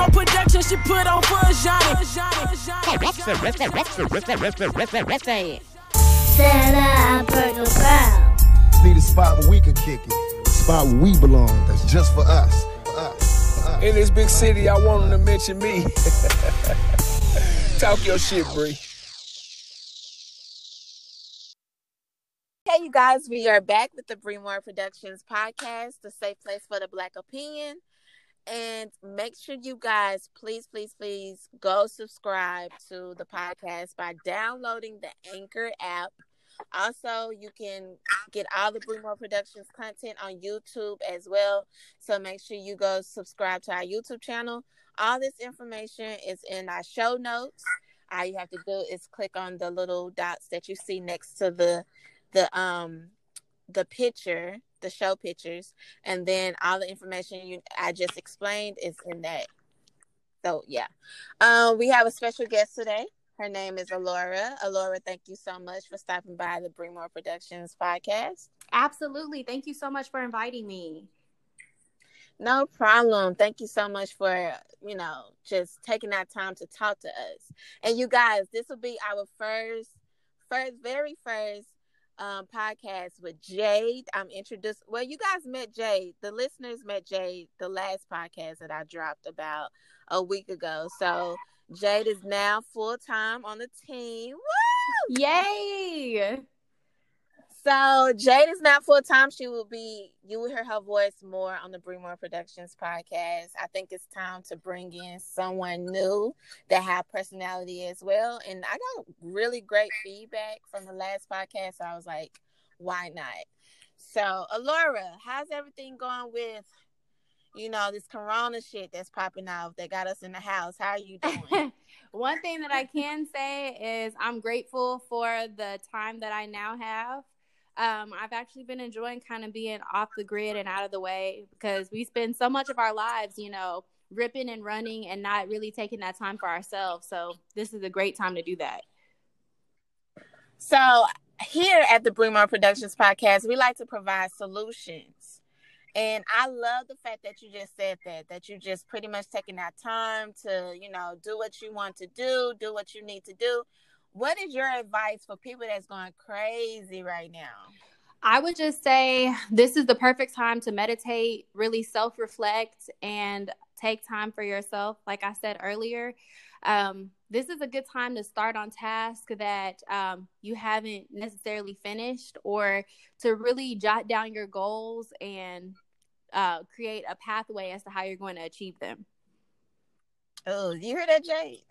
Bremore Production she put on for Johnny. Santa Burger Brown. Need a spot where we can kick it. A spot where we belong. That's just for us. For us. For us. In this big city, I want them to mention me. Talk your shit, Bree. Hey, you guys, we are back with the Bremore Productions podcast, the safe place for the Black opinion. And make sure you guys, please, please, please go subscribe to the podcast by downloading the Anchor app. Also, you can get all the Bremore Productions content on YouTube as well. So make sure you go subscribe to our YouTube channel. All this information is in our show notes. All you have to do is click on the little dots that you see next to the the um the picture, the show pictures, and then all the information you I just explained is in that. So yeah, um, we have a special guest today. Her name is Allura. Allura, thank you so much for stopping by the Bremore Productions podcast. Absolutely. Thank you so much for inviting me. No problem. Thank you so much for, you know, just taking that time to talk to us. And you guys, this will be our first, first, very first um, podcast with Jade. I'm introduced. Well, you guys met Jade. The listeners met Jade the last podcast that I dropped about a week ago. So Jade is now full time on the team. Woo! Yay! So Jade is not full time. She will be. You will hear her voice more on the Bremore Productions podcast. I think it's time to bring in someone new that have personality as well. And I got really great feedback from the last podcast. So I was like, why not? So Allura, how's everything going with? You know this Corona shit that's popping off that got us in the house. How are you doing? One thing that I can say is I'm grateful for the time that I now have um, I've actually been enjoying kind of being off the grid and out of the way because we spend so much of our lives, you know, ripping and running and not really taking that time for ourselves. So this is a great time to do that. So here at the Bremore Productions podcast, we like to provide solutions. And I love the fact that you just said that, that you just pretty much taking that time to, you know, do what you want to do, do what you need to do what is your advice for people that's going crazy right now? I would just say this is the perfect time to meditate, really self reflect, and take time for yourself. Like I said earlier, um, this is a good time to start on tasks that um, you haven't necessarily finished or to really jot down your goals and uh, create a pathway as to how you're going to achieve them. Oh, you hear that, Jade?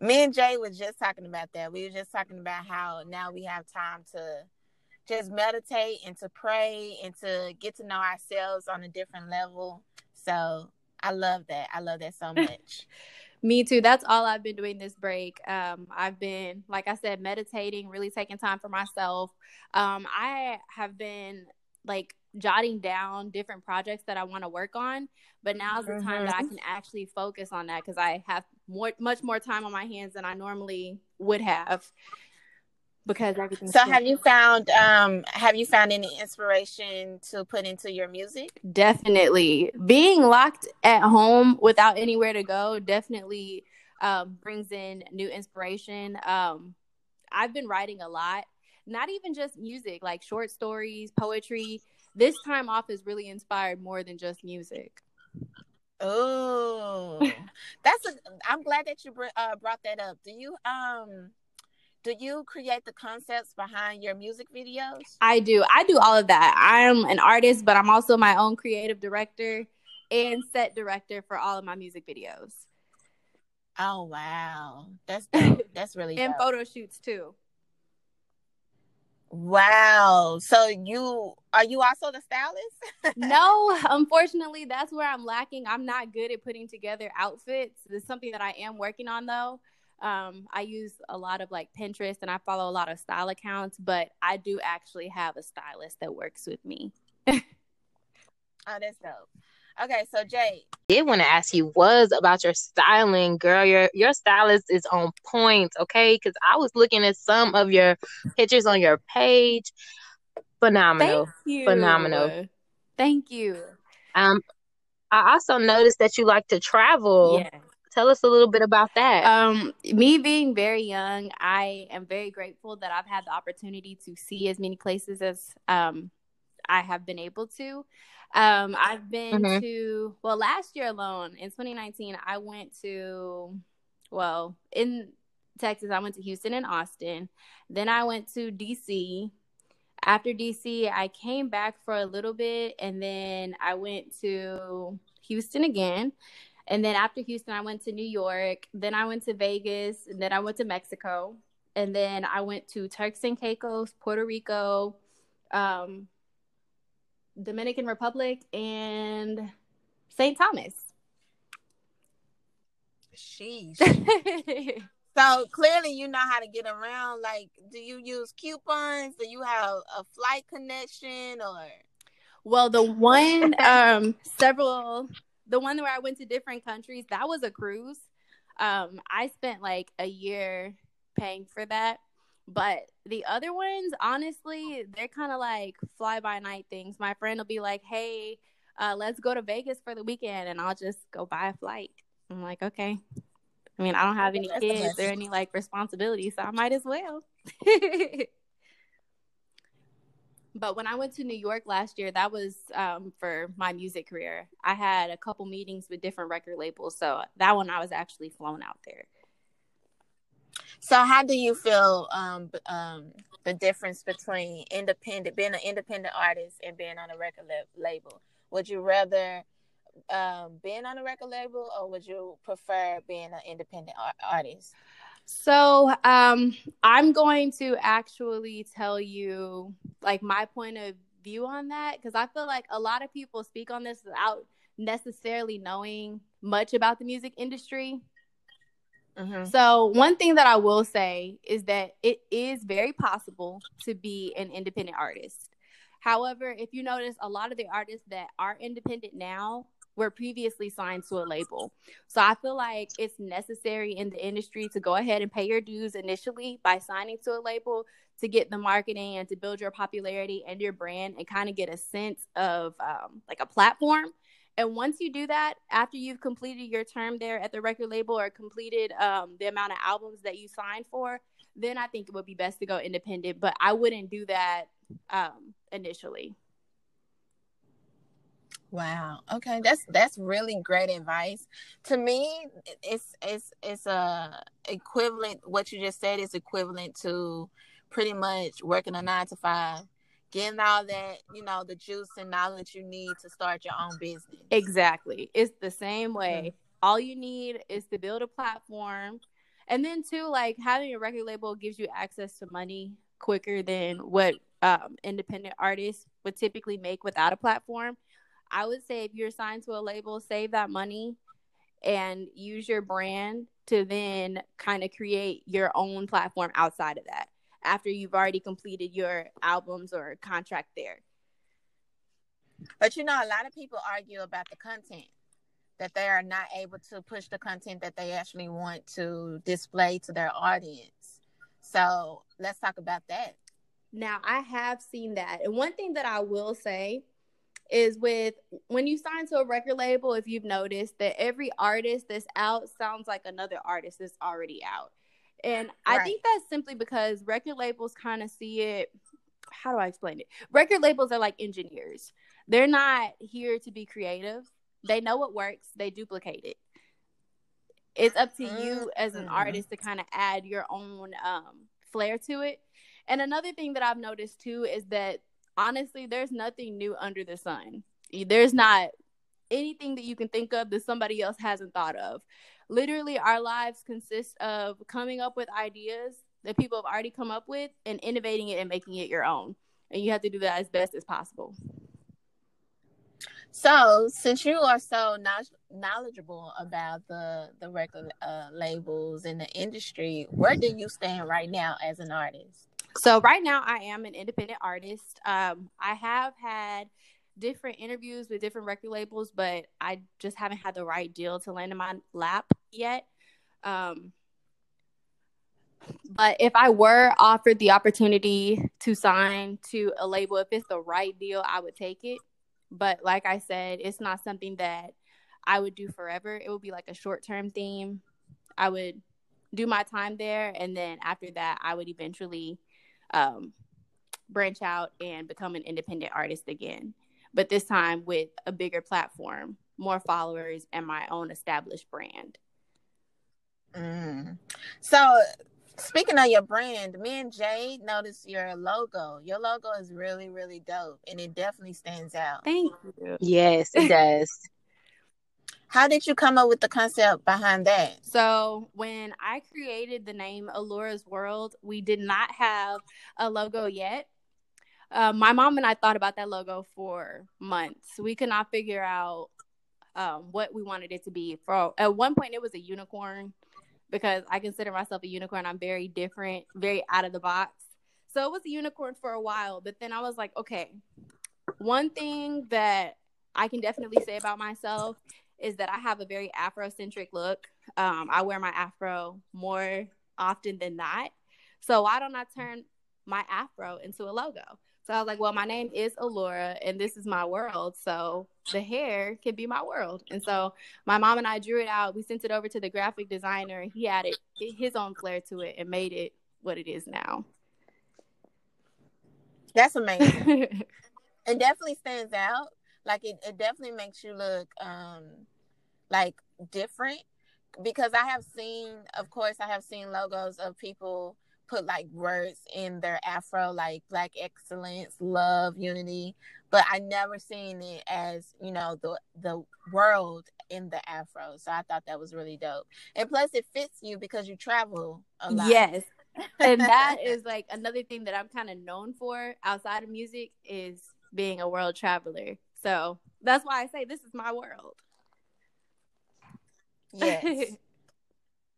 Me and Jay was just talking about that. We were just talking about how now we have time to just meditate and to pray and to get to know ourselves on a different level. So I love that. I love that so much. Me too. That's all I've been doing this break. Um, I've been, like I said, meditating, really taking time for myself. Um, I have been like jotting down different projects that I want to work on. But now's the mm-hmm. time that I mm-hmm. can actually focus on that because I have more, much more time on my hands than I normally would have. Because everything. So, have you found um have you found any inspiration to put into your music? Definitely, being locked at home without anywhere to go definitely um, brings in new inspiration. Um, I've been writing a lot not even just music, like short stories, poetry. This time off has really inspired more than just music. Oh, that's a. I'm glad that you br- uh, brought that up. Do you um, do you create the concepts behind your music videos? I do. I do all of that. I'm an artist, but I'm also my own creative director and set director for all of my music videos. Oh wow, that's dope. that's really and dope. photo shoots too. Wow. So you are you also the stylist? no, unfortunately, that's where I'm lacking. I'm not good at putting together outfits. It's something that I am working on though. Um, I use a lot of like Pinterest and I follow a lot of style accounts, but I do actually have a stylist that works with me. oh, that's dope. Okay, so Jay, did want to ask you was about your styling, girl. Your your stylist is on point, okay? Because I was looking at some of your pictures on your page. Phenomenal, Thank you. phenomenal. Thank you. Um, I also noticed that you like to travel. Yeah. Tell us a little bit about that. Um, me being very young, I am very grateful that I've had the opportunity to see as many places as um I have been able to. Um, I've been Mhm. to well last year alone in 2019, I went to well in Texas, I went to Houston and Austin. Then I went to DC. After DC, I came back for a little bit and then I went to Houston again. And then after Houston, I went to New York. Then I went to Vegas. And then I went to Mexico. And then I went to Turks and Caicos, Puerto Rico, um, Dominican Republic, and St. Thomas. Sheesh. so clearly, you know how to get around. Like, do you use coupons? Do you have a flight connection or? Well, the one, um, several, the one where I went to different countries, that was a cruise. Um, I spent like a year paying for that. But the other ones, honestly, they're kind of like fly by night things. My friend will be like, hey, uh, let's go to Vegas for the weekend. And I'll just go buy a flight. I'm like, okay. I mean, I don't have any kids or any like responsibilities, so I might as well. but when I went to New York last year, that was um, for my music career. I had a couple meetings with different record labels, so that one I was actually flown out there. So, how do you feel um, um, the difference between independent, being an independent artist, and being on a record la- label? Would you rather um, being on a record label, or would you prefer being an independent ar- artist? So, um, I'm going to actually tell you like my point of view on that because I feel like a lot of people speak on this without necessarily knowing much about the music industry. Mm-hmm. So, one thing that I will say is that it is very possible to be an independent artist. However, if you notice, a lot of the artists that are independent now were previously signed to a label. So, I feel like it's necessary in the industry to go ahead and pay your dues initially by signing to a label to get the marketing and to build your popularity and your brand and kind of get a sense of um, like a platform. And once you do that, after you've completed your term there at the record label or completed um, the amount of albums that you signed for, then I think it would be best to go independent. But I wouldn't do that um, initially. Wow. Okay, that's that's really great advice. To me, it's it's it's a equivalent. What you just said is equivalent to pretty much working a nine to five, getting all that you know the juice and knowledge you need to start your own business. Exactly. It's the same way. All you need is to build a platform. And then, too, like having a record label gives you access to money quicker than what um, independent artists would typically make without a platform. I would say if you're signed to a label, save that money and use your brand to then kind of create your own platform outside of that after you've already completed your albums or contract there. But you know, a lot of people argue about the content that they are not able to push the content that they actually want to display to their audience. So let's talk about that. Now, I have seen that. And one thing that I will say is with when you sign to a record label, if you've noticed that every artist that's out sounds like another artist that's already out. And I think that's simply because record labels kind of see it. How do I explain it? Record labels are like engineers, they're not here to be creative. They know what works, they duplicate it. It's up to you as an Mhm. artist to kind of add your own um, flair to it. And another thing that I've noticed too is that honestly, there's nothing new under the sun. There's not anything that you can think of that somebody else hasn't thought of. Literally, our lives consist of coming up with ideas that people have already come up with and innovating it and making it your own. And you have to do that as best as possible. So, since you are so knowledgeable about the the record uh, labels in the industry, where do you stand right now as an artist? So right now I am an independent artist. Um, I have had different interviews with different record labels, but I just haven't had the right deal to land in my lap yet. Um, but if I were offered the opportunity to sign to a label, if it's the right deal, I would take it. But like I said, it's not something that I would do forever. It would be like a short term theme. I would do my time there, and then after that, I would eventually um, branch out and become an independent artist again. But this time with a bigger platform, more followers, and my own established brand. Mm. So, speaking of your brand, me and Jay noticed your logo. Your logo is really, really dope, and it definitely stands out. Thank you. Yes, it does. How did you come up with the concept behind that? So, when I created the name Allura's World, we did not have a logo yet. Uh, my mom and I thought about that logo for months. We could not figure out um, what we wanted it to be. For at one point, it was a unicorn because I consider myself a unicorn. I'm very different, very out of the box. So it was a unicorn for a while, but then I was like, okay, one thing that I can definitely say about myself is that I have a very Afrocentric look. Um, I wear my Afro more often than not. So why don't I turn my Afro into a logo? So I was like, well, my name is Allura and this is my world. So the hair can be my world. And so my mom and I drew it out. We sent it over to the graphic designer and he added his own flair to it and made it what it is now. That's amazing. it definitely stands out. Like it, it definitely makes you look um like different because I have seen, of course, I have seen logos of people put like words in their afro like black excellence love unity but i never seen it as you know the the world in the afro so i thought that was really dope. And plus it fits you because you travel a lot. Yes. And that is like another thing that i'm kind of known for outside of music is being a world traveler. So that's why i say this is my world. Yes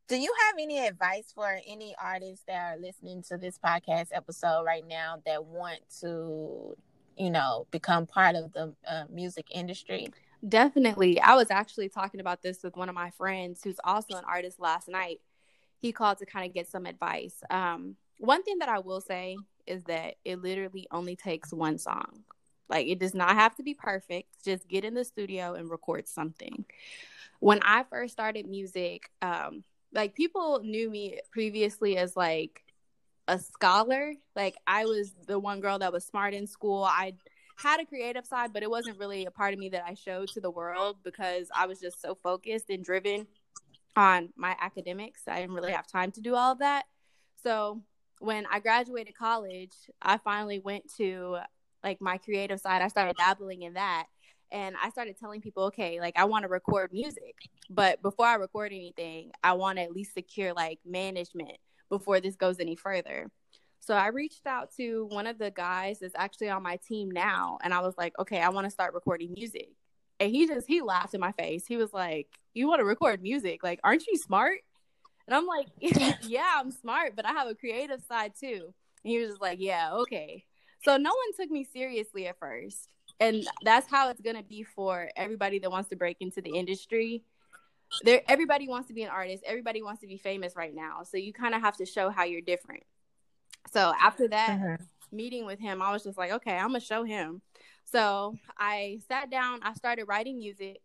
Do you have any advice for any artists that are listening to this podcast episode right now that want to, you know, become part of the uh, music industry? Definitely. I was actually talking about this with one of my friends who's also an artist last night. He called to kind of get some advice. Um, one thing that I will say is that it literally only takes one song. Like it does not have to be perfect. Just get in the studio and record something. When I first started music, um, like people knew me previously as like a scholar. Like I was the one girl that was smart in school. I had a creative side, but it wasn't really a part of me that I showed to the world because I was just so focused and driven on my academics. I didn't really have time to do all of that. So when I graduated college, I finally went to like my creative side. I started dabbling in that and I started telling people, okay, like I want to record music, but before I record anything, I want to at least secure like management before this goes any further. So I reached out to one of the guys that's actually on my team now, and I was like, okay, I want to start recording music. And he just he laughed in my face. He was like, "You want to record music? Like, aren't you smart?" And I'm like, "Yeah, I'm smart, but I have a creative side too." And he was just like, "Yeah, okay." So no one took me seriously at first and that's how it's gonna be for everybody that wants to break into the industry. There, everybody wants to be an artist. Everybody wants to be famous right now. So you kind of have to show how you're different. So after that uh-huh. meeting with him, I was just like, okay, I'm gonna show him. So I sat down. I started writing music,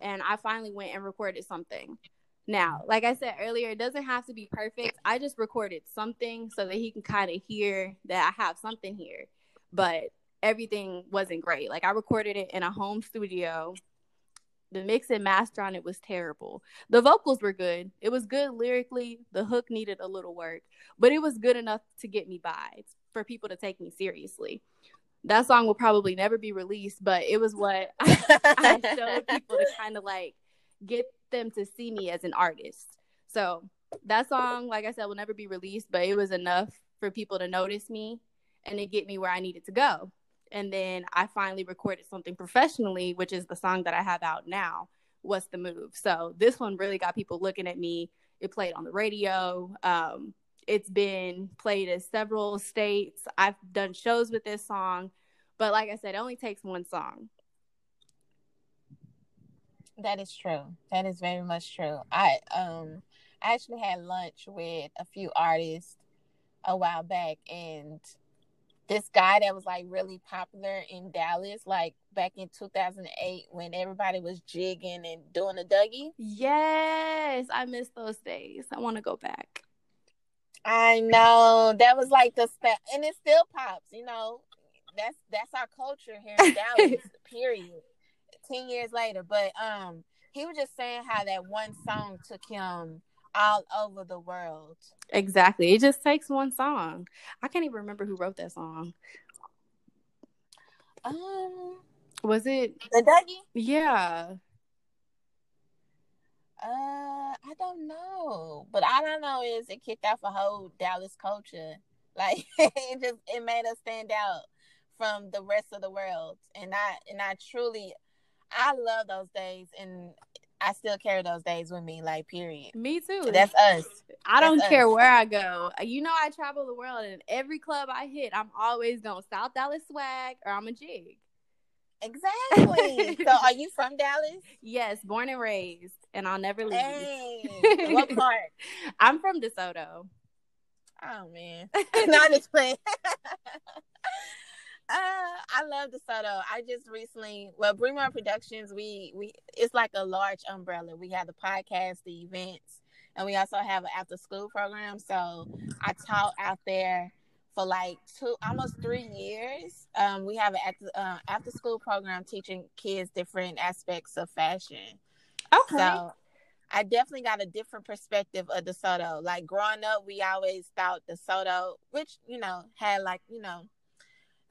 and I finally went and recorded something. Now, like I said earlier, it doesn't have to be perfect. I just recorded something so that he can kind of hear that I have something here. But everything wasn't great. Like I recorded it in a home studio. The mix and master on it was terrible. The vocals were good. It was good lyrically. The hook needed a little work, but it was good enough to get me by for people to take me seriously. That song will probably never be released, but it was what I, I showed people to kind of like get them to see me as an artist. So that song, like I said, will never be released, but it was enough for people to notice me and to get me where I needed to go and then I finally recorded something professionally, which is the song that I have out now. What's the move? So this one really got people looking at me. It played on the radio. Um, it's been played in several states. I've done shows with this song, but like I said, it only takes one song. That is true. That is very much true. I um I actually had lunch with a few artists a while back and this guy that was like really popular in Dallas, like back in 2008 when everybody was jigging and doing the Dougie. Yes, I miss those days. I want to go back. I know that was like the step, and it still pops. You know, that's that's our culture here in Dallas. period. Ten years later, but um, he was just saying how that one song took him all over the world. Exactly. It just takes one song. I can't even remember who wrote that song. Um, Was it? the Dougie. Yeah. Uh, I don't know, but all I know is it kicked off a whole Dallas culture. Like it just it made us stand out from the rest of the world, and I and I truly, I love those days, and I still carry those days with me. Like period. Me too. That's us. I don't care where I go. You know, I travel the world, and every club I hit, I'm always going South Dallas swag or I'm a jig. Exactly. so, are you from Dallas? Yes, born and raised, and I'll never leave. Hey, what part? I'm from DeSoto. Oh man, not just playing. Uh, I love DeSoto. I just recently, well, Bremore Productions, we we it's like a large umbrella. We have the podcast, the events, and we also have an after school program. So I taught out there for like two, almost three years. Um, we have an after uh, after school program teaching kids different aspects of fashion. Okay. So I definitely got a different perspective of DeSoto. Like growing up, we always thought DeSoto, which you know had like you know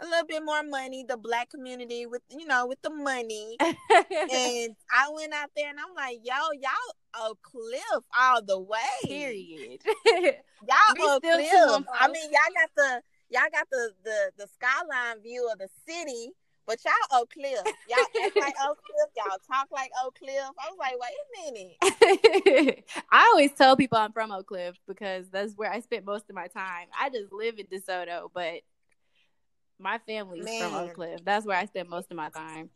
a little bit more money, the black community with you know with the money. and I went out there and I'm like, yo, y'all Oak Cliff all the way. Period. Y'all still Cliff. I mean, y'all got the y'all got the the the skyline view of the city. But y'all Oak Cliff. Y'all act like Oak Cliff. Y'all talk like Oak Cliff. I was like, wait a minute. I always tell people I'm from Oak Cliff because that's where I spent most of my time. I just live in DeSoto, but my family's from Oak Cliff. That's where I spend most of my time.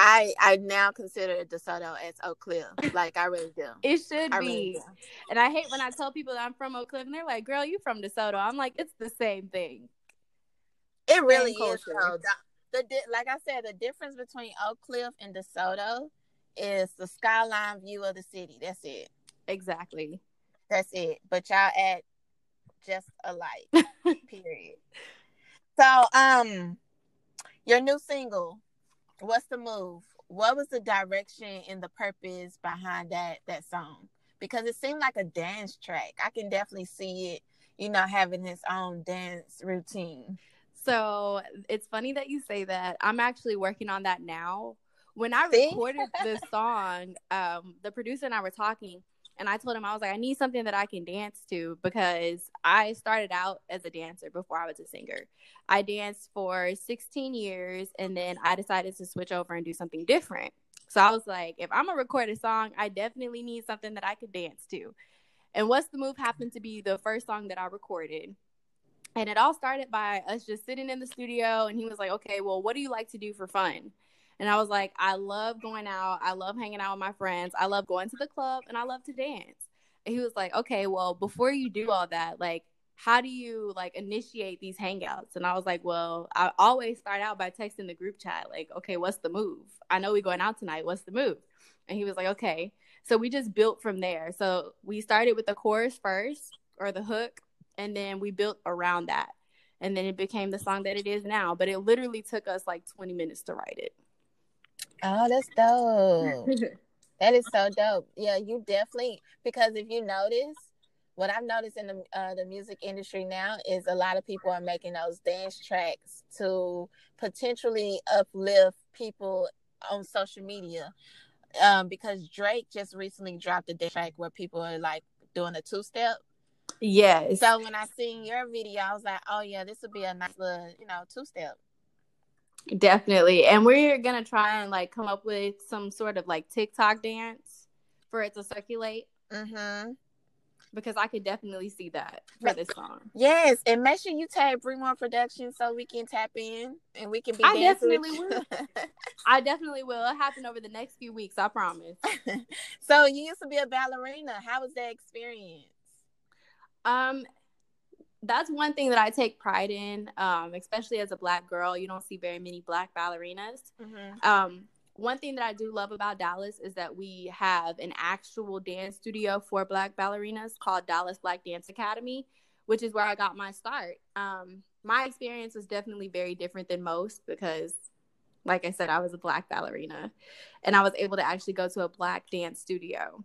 I I now consider DeSoto as Oak Cliff. Like I really do. It should I be. really. And I hate when I tell people that I'm from Oak Cliff and they're like, girl, you from DeSoto. I'm like, it's the same thing. It really is. culture. Though. The, the like I said, the difference between Oak Cliff and DeSoto is the skyline view of the city. That's it. Exactly. That's it. But y'all act just alike. period. So, um, your new single, "What's the Move"? What was the direction and the purpose behind that that song? Because it seemed like a dance track. I can definitely see it. You know, having his own dance routine. So it's funny that you say that. I'm actually working on that now. When I See? recorded the song, um, the producer and I were talking, and I told him I was like, I need something that I can dance to because I started out as a dancer before I was a singer. I danced for 16 years, and then I decided to switch over and do something different. So I was like, if I'm gonna record a song, I definitely need something that I could dance to. And What's the Move happened to be the first song that I recorded. And it all started by us just sitting in the studio, and he was like, Okay, well, what do you like to do for fun? And I was like, I love going out. I love hanging out with my friends. I love going to the club and I love to dance. And he was like, okay, well, before you do all that, like, how do you like initiate these hangouts? And I was like, well, I always start out by texting the group chat, like, okay, what's the move? I know we're going out tonight. What's the move? And he was like, okay. So we just built from there. So we started with the chorus first or the hook, and then we built around that. And then it became the song that it is now. But it literally took us like 20 minutes to write it. Oh, that's dope. That is so dope. Yeah, you definitely because if you notice, what I've noticed in the uh, the music industry now is a lot of people are making those dance tracks to potentially uplift people on social media. Um, because Drake just recently dropped a dance track where people are like doing a two step. yes. So when I seen your video, I was like, oh yeah, this would be a nice little you know two step. Definitely. And we're gonna try and like come up with some sort of like TikTok dance for it to circulate Mm-hmm. because I could definitely see that for this song. Yes, and make sure you tag Bremore Productions so we can tap in and we can be. I definitely you. I definitely will. It'll happen over the next few weeks, I promise. so you used to be a ballerina. How was that experience? Um that's one thing that I take pride in, um, especially as a black girl. You don't see very many black ballerinas. Mm-hmm. Um, one thing that I do love about Dallas is that we have an actual dance studio for black ballerinas called Dallas Black Dance Academy, which is where I got my start. Um, my experience was definitely very different than most because, like I said, I was a black ballerina and I was able to actually go to a black dance studio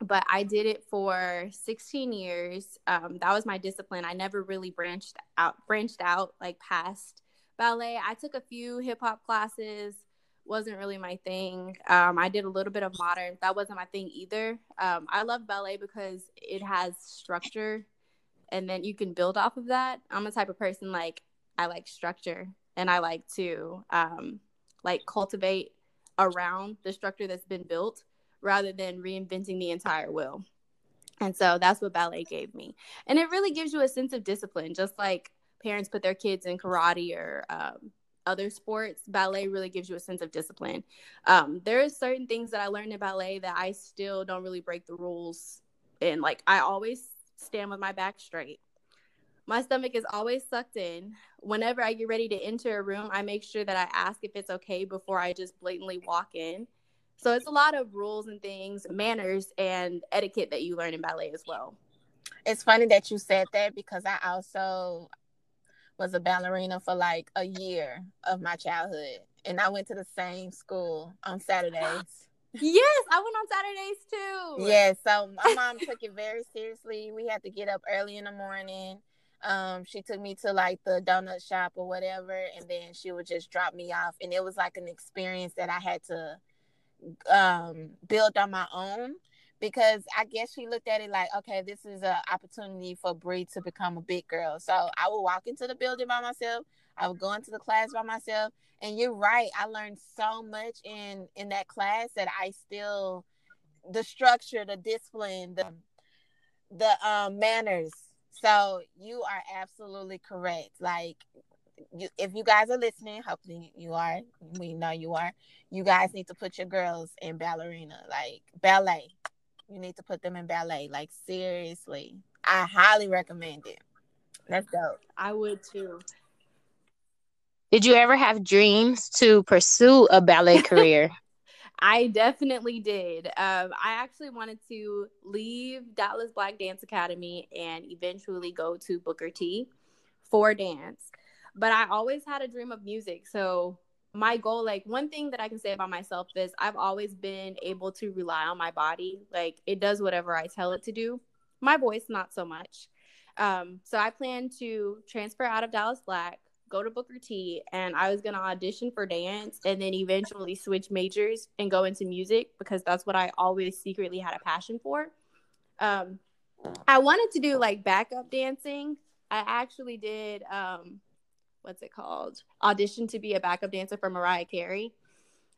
but I did it for 16 years. Um, that was my discipline. I never really branched out, branched out like past ballet. I took a few hip hop classes, wasn't really my thing. Um, I did a little bit of modern. That wasn't my thing either. Um, I love ballet because it has structure, and then you can build off of that. I'm the type of person like I like structure, and I like to um, like cultivate around the structure that's been built rather than reinventing the entire wheel. And so that's what ballet gave me. And it really gives you a sense of discipline, just like parents put their kids in karate or um, other sports. Ballet really gives you a sense of discipline. Um, there are certain things that I learned in ballet that I still don't really break the rules. And like, I always stand with my back straight. My stomach is always sucked in. Whenever I get ready to enter a room, I make sure that I ask if it's okay before I just blatantly walk in. So it's a lot of rules and things, manners and etiquette that you learn in ballet as well. It's funny that you said that because I also was a ballerina for like a year of my childhood. And I went to the same school on Saturdays. yes, I went on Saturdays too. Yeah, so my mom took it very seriously. We had to get up early in the morning. Um, she took me to like the donut shop or whatever, and then she would just drop me off. And it was like an experience that I had to um build on my own because I guess she looked at it like, okay, this is an opportunity for Bree to become a big girl. So I would walk into the building by myself. I would go into the class by myself. And you're right, I learned so much in in that class that I still the structure, the discipline, the the um manners. So you are absolutely correct. Like you, if you guys are listening, hopefully you are. We know you are. You guys need to put your girls in ballerina, like ballet. You need to put them in ballet, like seriously. I highly recommend it. That's dope. I would too. Did you ever have dreams to pursue a ballet career? I definitely did. Um, I actually wanted to leave Dallas Black Dance Academy and eventually go to Booker T for dance but I always had a dream of music. So my goal, like one thing that I can say about myself is I've always been able to rely on my body. Like it does whatever I tell it to do. My voice, not so much. Um, so I plan to transfer out of Dallas Black, go to Booker T, and I was gonna audition for dance and then eventually switch majors and go into music because that's what I always secretly had a passion for. Um, I wanted to do like backup dancing. I actually did um, what's it called audition to be a backup dancer for Mariah Carey,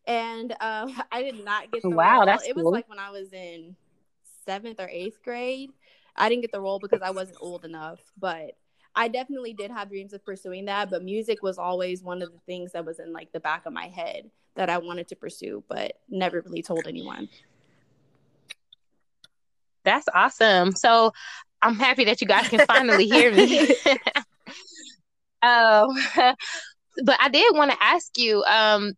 and um, I did not get the wow. Role. That's it cool. was like when I was in seventh or eighth grade. I didn't get the role because I wasn't old enough, but I definitely did have dreams of pursuing that. But music was always one of the things that was in like the back of my head that I wanted to pursue, but never really told anyone. That's awesome. So I'm happy that you guys can finally hear me. Um, but I did want to ask you, um,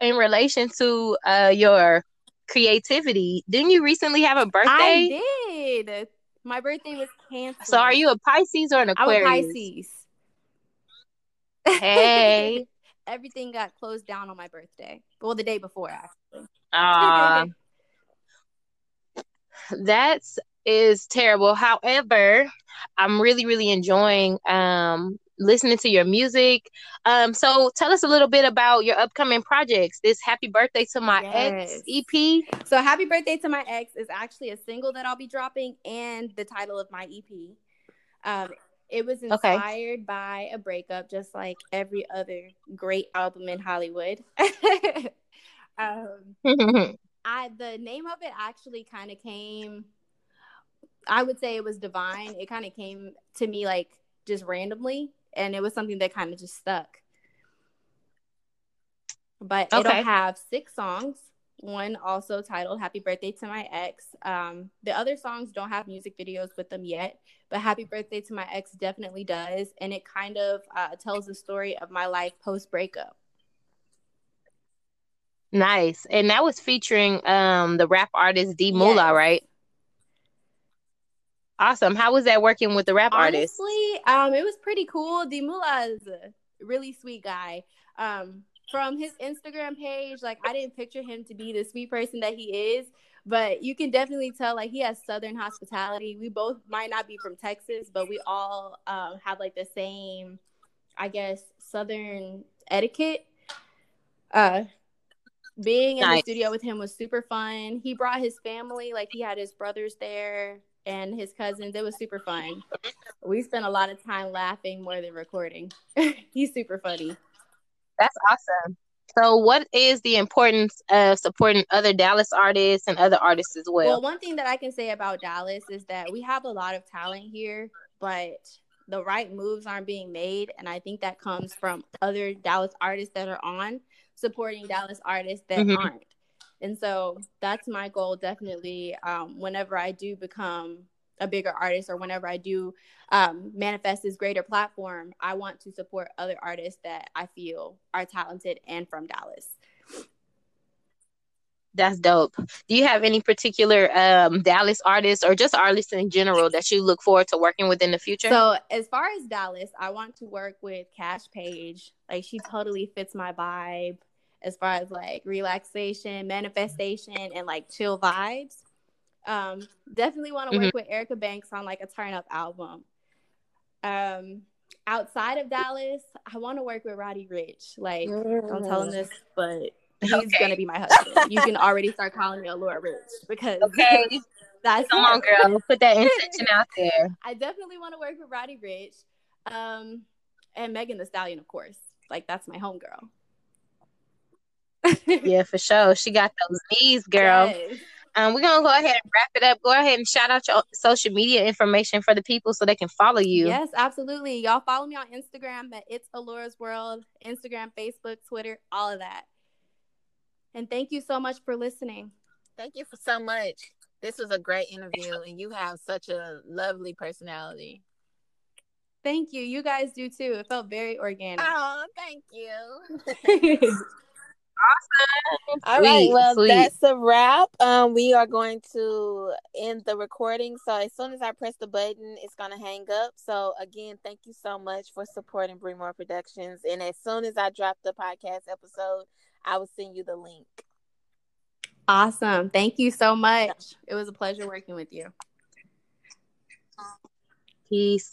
in relation to uh your creativity, didn't you recently have a birthday? I did. My birthday was canceled. So are you a Pisces or an Aquarius? I'm? Pisces. Hey. Everything got closed down on my birthday. Well, the day before, actually. Aw, that's is terrible. However, I'm really, really enjoying um listening to your music. Um, so tell us a little bit about your upcoming projects. This Happy Birthday to My Ex E EP. So, Happy Birthday to My Ex is actually a single that I'll be dropping and the title of my EP. Um, it was Okay. inspired by a breakup, just like every other great album in Hollywood. um, I the name of it actually kind of came. I would say it was divine. It kind of came to me like just randomly, and it was something that kind of just stuck. But Okay. it'll have six songs. one also titled Happy Birthday to My Ex. Um, the other songs don't have music videos with them yet, but Happy Birthday to My Ex definitely does. And it kind of uh, tells the story of my life post breakup. Nice. And that was featuring um the rap artist D Mula, Yes. right? Awesome. How was that working with the rap artist? Honestly, um, it was pretty cool. D Moolah is a really sweet guy. Um, from his Instagram page, like I didn't picture him to be the sweet person that he is, but you can definitely tell like he has Southern hospitality. We both might not be from Texas, but we all um, have like the same, I guess, Southern etiquette. Uh, being in Nice. the studio with him was super fun. He brought his family, like he had his brothers there and his cousins. It was super fun. We spent a lot of time laughing more than recording. He's super funny. That's awesome. So, what is the importance of supporting other Dallas artists and other artists as Well, well? one thing that I can say about Dallas is that we have a lot of talent here, but the right moves aren't being made. And I think that comes from other Dallas artists that are on supporting Dallas artists that Mhm. aren't. And so that's my goal definitely. Um, whenever I do become a bigger artist or whenever I do um, manifest this greater platform, I want to support other artists that I feel are talented and from Dallas. That's dope. Do you have any particular um Dallas artists or just artists in general that you look forward to working with in the future? So as far as Dallas, I want to work with Kash Paige. Like she totally fits my vibe as far as like relaxation, manifestation, and like chill vibes. Um, definitely want to work with Erica Banks on like a turn up album. Um, outside of Dallas, I want to work with Roddy Ricch. Like, don't tell him this, but he's Okay. gonna be my husband. You can already start calling me Allura Rich because okay, that's come on, him. girl, put that intention out there. I definitely want to work with Roddy Ricch, um, and Megan Thee Stallion, of course. Like that's my homegirl. Yeah, for sure. She got those knees, girl. Yes. Um, we're gonna go ahead and wrap it up. Go ahead and shout out your social media information for the people so they can follow you. Yes, absolutely. Y'all follow me on Instagram at It's Allura's World, Instagram, Facebook, Twitter, all of that. And thank you so much for listening. Thank you for so much. This was a great interview, and you have such a lovely personality. Thank you. You guys do too. It felt very organic. Oh, thank you. All right, Sweet, well, sweet. that's a wrap. Um, we are going to end the recording. So as soon as I press the button, it's gonna hang up. So again, thank you so much for supporting Bremore Productions. And as soon as I drop the podcast episode, I will send you the link. awesome. Thank you so much. It was a pleasure working with you. Peace.